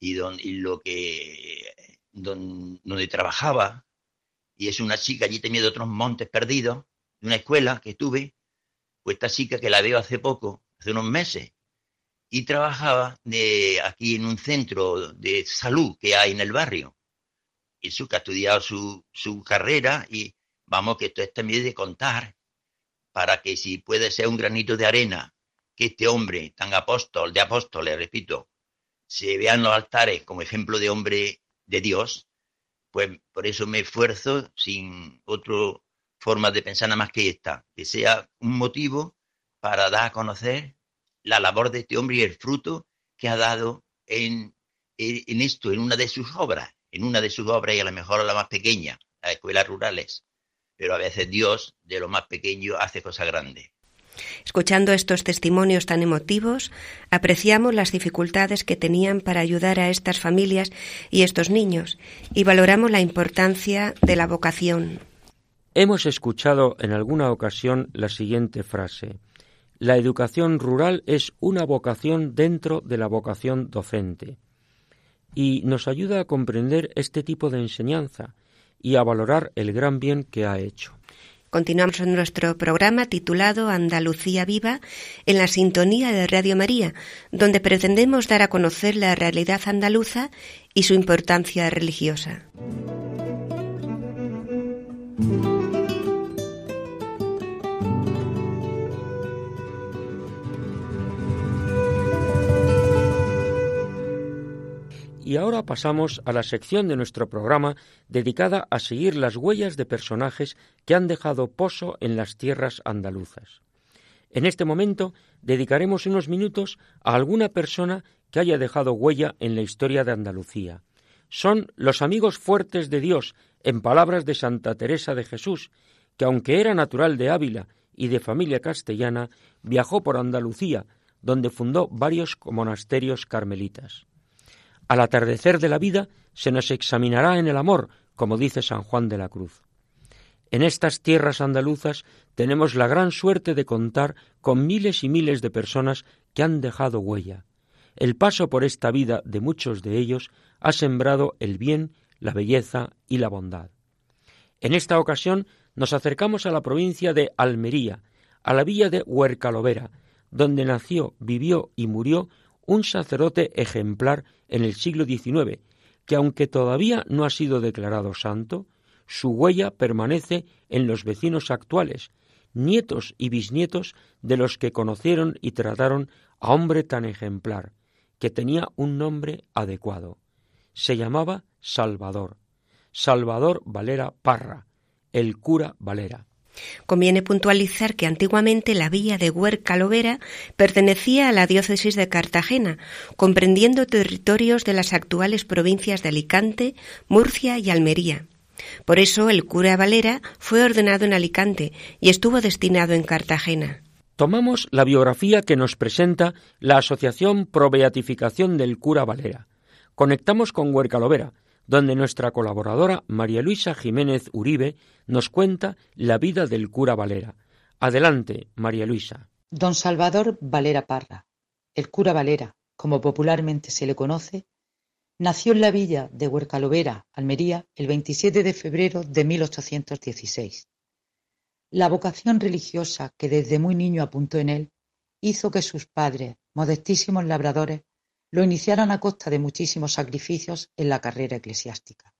y, lo que donde trabajaba. Y es una chica, allí tenía de otros montes perdidos, de una escuela que tuve, pues esta chica que la veo hace poco, hace unos meses, y trabajaba de, aquí en un centro de salud que hay en el barrio. Y su que ha estudiado su, su carrera y vamos que esto es también de contar para que si puede ser un granito de arena que este hombre tan apóstol, de apóstoles, repito, se vea en los altares como ejemplo de hombre de Dios, pues por eso me esfuerzo sin otra forma de pensar nada más que esta, que sea un motivo para dar a conocer la labor de este hombre y el fruto que ha dado en, en esto, en una de sus obras, en una de sus obras y a lo mejor la más pequeña, las escuelas rurales pero a veces Dios de lo más pequeño hace cosas grandes. Escuchando estos testimonios tan emotivos, apreciamos las dificultades que tenían para ayudar a estas familias y estos niños y valoramos la importancia de la vocación. Hemos escuchado en alguna ocasión la siguiente frase. La educación rural es una vocación dentro de la vocación docente y nos ayuda a comprender este tipo de enseñanza y a valorar el gran bien que ha hecho. Continuamos en nuestro programa titulado Andalucía Viva en la sintonía de Radio María, donde pretendemos dar a conocer la realidad andaluza y su importancia religiosa. Pasamos a la sección de nuestro programa dedicada a seguir las huellas de personajes que han dejado poso en las tierras andaluzas. En este momento dedicaremos unos minutos a alguna persona que haya dejado huella en la historia de Andalucía, son los amigos fuertes de Dios, en palabras de Santa Teresa de Jesús, que aunque era natural de Ávila y de familia castellana, viajó por Andalucía, donde fundó varios monasterios carmelitas. Al atardecer de la vida se nos examinará en el amor, como dice San Juan de la Cruz. En estas tierras andaluzas tenemos la gran suerte de contar con miles y miles de personas que han dejado huella. El paso por esta vida de muchos de ellos ha sembrado el bien, la belleza y la bondad. En esta ocasión nos acercamos a la provincia de Almería, a la villa de Huercalovera, donde nació, vivió y murió un sacerdote ejemplar en el siglo XIX, que aunque todavía no ha sido declarado santo, su huella permanece en los vecinos actuales, nietos y bisnietos de los que conocieron y trataron a hombre tan ejemplar, que tenía un nombre adecuado. Se llamaba Salvador, Salvador Valera Parra, el cura Valera. Conviene puntualizar que antiguamente la villa de Huerca Lovera pertenecía a la diócesis de Cartagena, comprendiendo territorios de las actuales provincias de Alicante, Murcia y Almería. Por eso el cura Valera fue ordenado en Alicante y estuvo destinado en Cartagena. Tomamos la biografía que nos presenta la Asociación Pro Beatificación del Cura Valera. Conectamos con Huercalovera, donde nuestra colaboradora María Luisa Jiménez Uribe nos cuenta la vida del cura Valera. Adelante, María Luisa. Don Salvador Valera Parra, el cura Valera, como popularmente se le conoce, nació en la villa de Huercalovera, Almería, el 27 de febrero de 1816. La vocación religiosa que desde muy niño apuntó en él hizo que sus padres, modestísimos labradores, lo iniciaron a costa de muchísimos sacrificios en la carrera eclesiástica.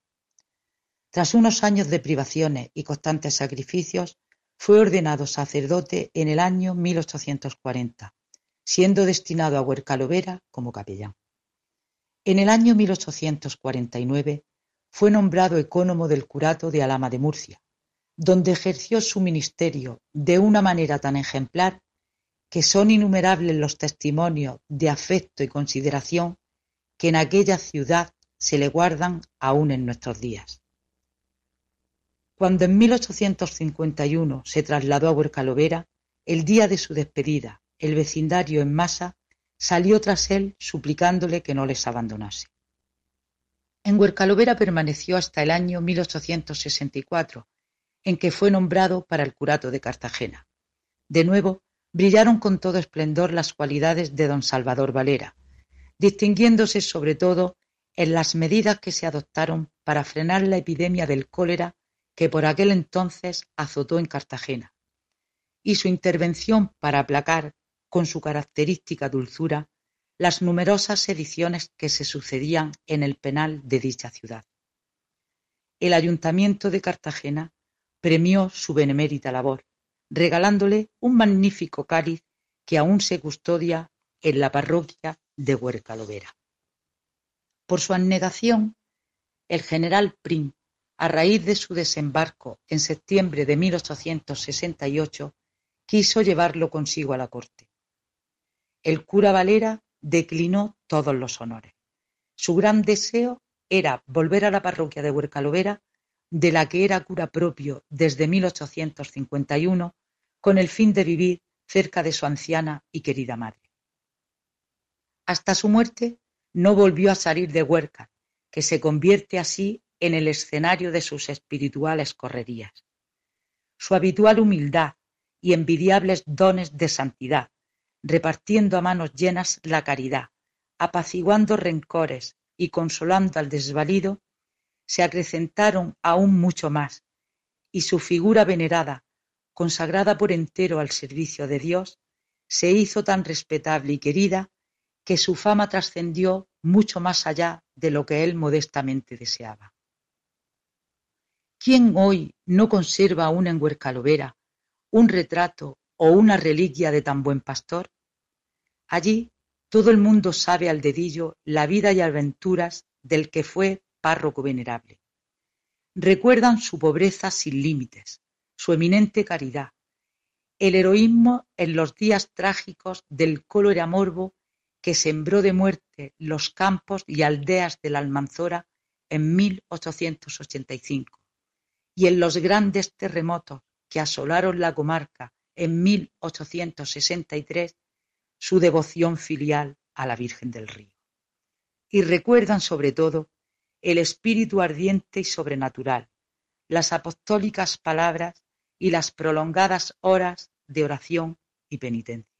Tras unos años de privaciones y constantes sacrificios, fue ordenado sacerdote en el año 1840, siendo destinado a Huercalovera como capellán. En el año 1849 fue nombrado ecónomo del curato de Alama de Murcia, donde ejerció su ministerio de una manera tan ejemplar que son innumerables los testimonios de afecto y consideración que en aquella ciudad se le guardan aún en nuestros días. Cuando en 1851 se trasladó a Huercalovera, el día de su despedida, el vecindario en masa salió tras él suplicándole que no les abandonase. En Huercalovera permaneció hasta el año 1864, en que fue nombrado para el curato de Cartagena. De nuevo, brillaron con todo esplendor las cualidades de don Salvador Valera, distinguiéndose sobre todo en las medidas que se adoptaron para frenar la epidemia del cólera que por aquel entonces azotó en Cartagena, y su intervención para aplacar, con su característica dulzura, las numerosas ediciones que se sucedían en el penal de dicha ciudad. El ayuntamiento de Cartagena premió su benemérita labor, regalándole un magnífico cáliz que aún se custodia en la parroquia de Huercalovera. Por su abnegación, el general Prim, a raíz de su desembarco en septiembre de 1868, quiso llevarlo consigo a la corte. El cura Valera declinó todos los honores. Su gran deseo era volver a la parroquia de Huercalovera, de la que era cura propio desde 1851 con el fin de vivir cerca de su anciana y querida madre. Hasta su muerte no volvió a salir de Huerca, que se convierte así en el escenario de sus espirituales correrías. Su habitual humildad y envidiables dones de santidad, repartiendo a manos llenas la caridad, apaciguando rencores y consolando al desvalido, se acrecentaron aún mucho más, y su figura venerada consagrada por entero al servicio de Dios, se hizo tan respetable y querida que su fama trascendió mucho más allá de lo que él modestamente deseaba. ¿Quién hoy no conserva aún en Huercalovera un retrato o una reliquia de tan buen pastor? Allí todo el mundo sabe al dedillo la vida y aventuras del que fue párroco venerable. Recuerdan su pobreza sin límites, su eminente caridad, el heroísmo en los días trágicos del cólera morbo que sembró de muerte los campos y aldeas de la Almanzora en 1885 y en los grandes terremotos que asolaron la comarca en 1863 su devoción filial a la Virgen del Río. Y recuerdan sobre todo el espíritu ardiente y sobrenatural, las apostólicas palabras y las prolongadas horas de oración y penitencia.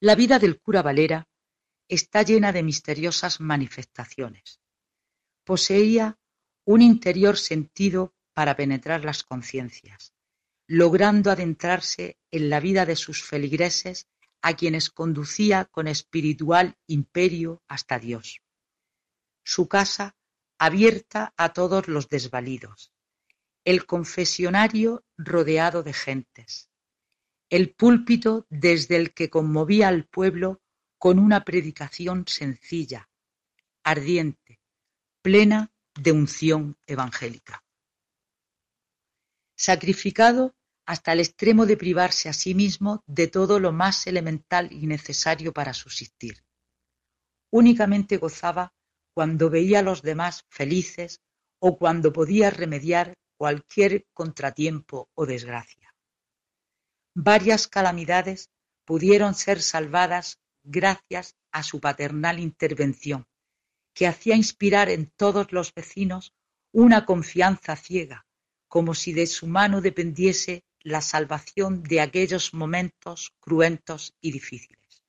La vida del cura Valera está llena de misteriosas manifestaciones. Poseía un interior sentido para penetrar las conciencias, logrando adentrarse en la vida de sus feligreses a quienes conducía con espiritual imperio hasta Dios. Su casa abierta a todos los desvalidos, el confesionario rodeado de gentes, el púlpito desde el que conmovía al pueblo con una predicación sencilla, ardiente, plena de unción evangélica. Sacrificado hasta el extremo de privarse a sí mismo de todo lo más elemental y necesario para subsistir. Únicamente gozaba cuando veía a los demás felices o cuando podía remediar cualquier contratiempo o desgracia. Varias calamidades pudieron ser salvadas gracias a su paternal intervención, que hacía inspirar en todos los vecinos una confianza ciega, como si de su mano dependiese la salvación de aquellos momentos cruentos y difíciles.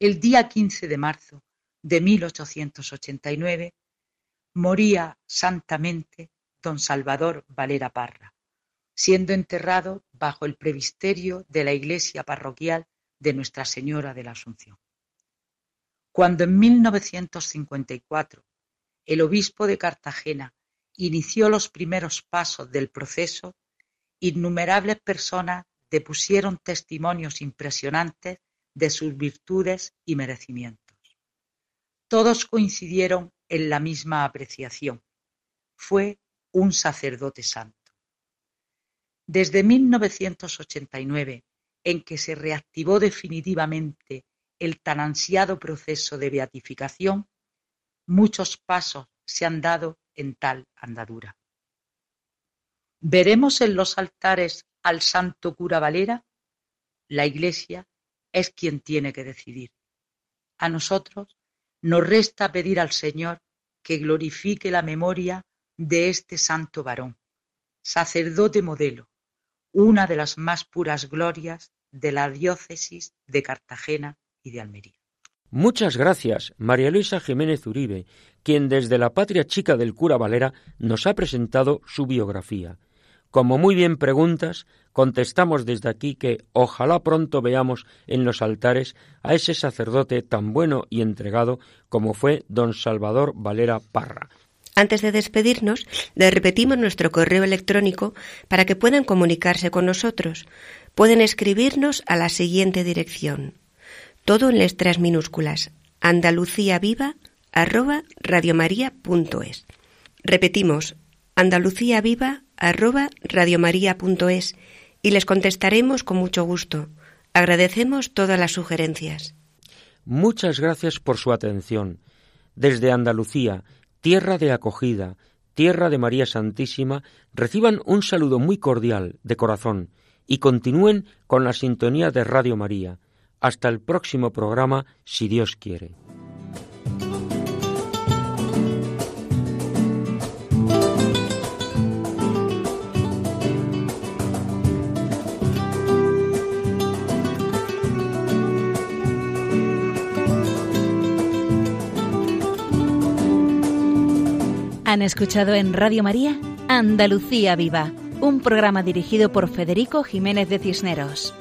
El día 15 de marzo de 1889 moría santamente don Salvador Valera Parra, siendo enterrado bajo el presbiterio de la iglesia parroquial de Nuestra Señora de la Asunción. Cuando en 1954 el obispo de Cartagena inició los primeros pasos del proceso, innumerables personas depusieron testimonios impresionantes de sus virtudes y merecimientos. Todos coincidieron en la misma apreciación. Fue un sacerdote santo. Desde 1989, en que se reactivó definitivamente el tan ansiado proceso de beatificación, muchos pasos se han dado en tal andadura. ¿Veremos en los altares al santo cura Valera? La Iglesia es quien tiene que decidir. A nosotros nos resta pedir al Señor que glorifique la memoria de este santo varón, sacerdote modelo, una de las más puras glorias de la diócesis de Cartagena y de Almería. Muchas gracias, María Luisa Jiménez Uribe, quien desde la patria chica del cura Valera nos ha presentado su biografía. Como muy bien preguntas, contestamos desde aquí que ojalá pronto veamos en los altares a ese sacerdote tan bueno y entregado como fue don Salvador Valera Parra, antes de despedirnos, les repetimos nuestro correo electrónico para que puedan comunicarse con nosotros. Pueden escribirnos a la siguiente dirección. Todo en letras minúsculas. andaluciaviva arroba. Repetimos, andaluciaviva arroba y les contestaremos con mucho gusto. Agradecemos todas las sugerencias. Muchas gracias por su atención. Desde Andalucía, tierra de acogida, tierra de María Santísima, reciban un saludo muy cordial, de corazón, y continúen con la sintonía de Radio María. Hasta el próximo programa, si Dios quiere. Han escuchado en Radio María Andalucía Viva, un programa dirigido por Federico Jiménez de Cisneros.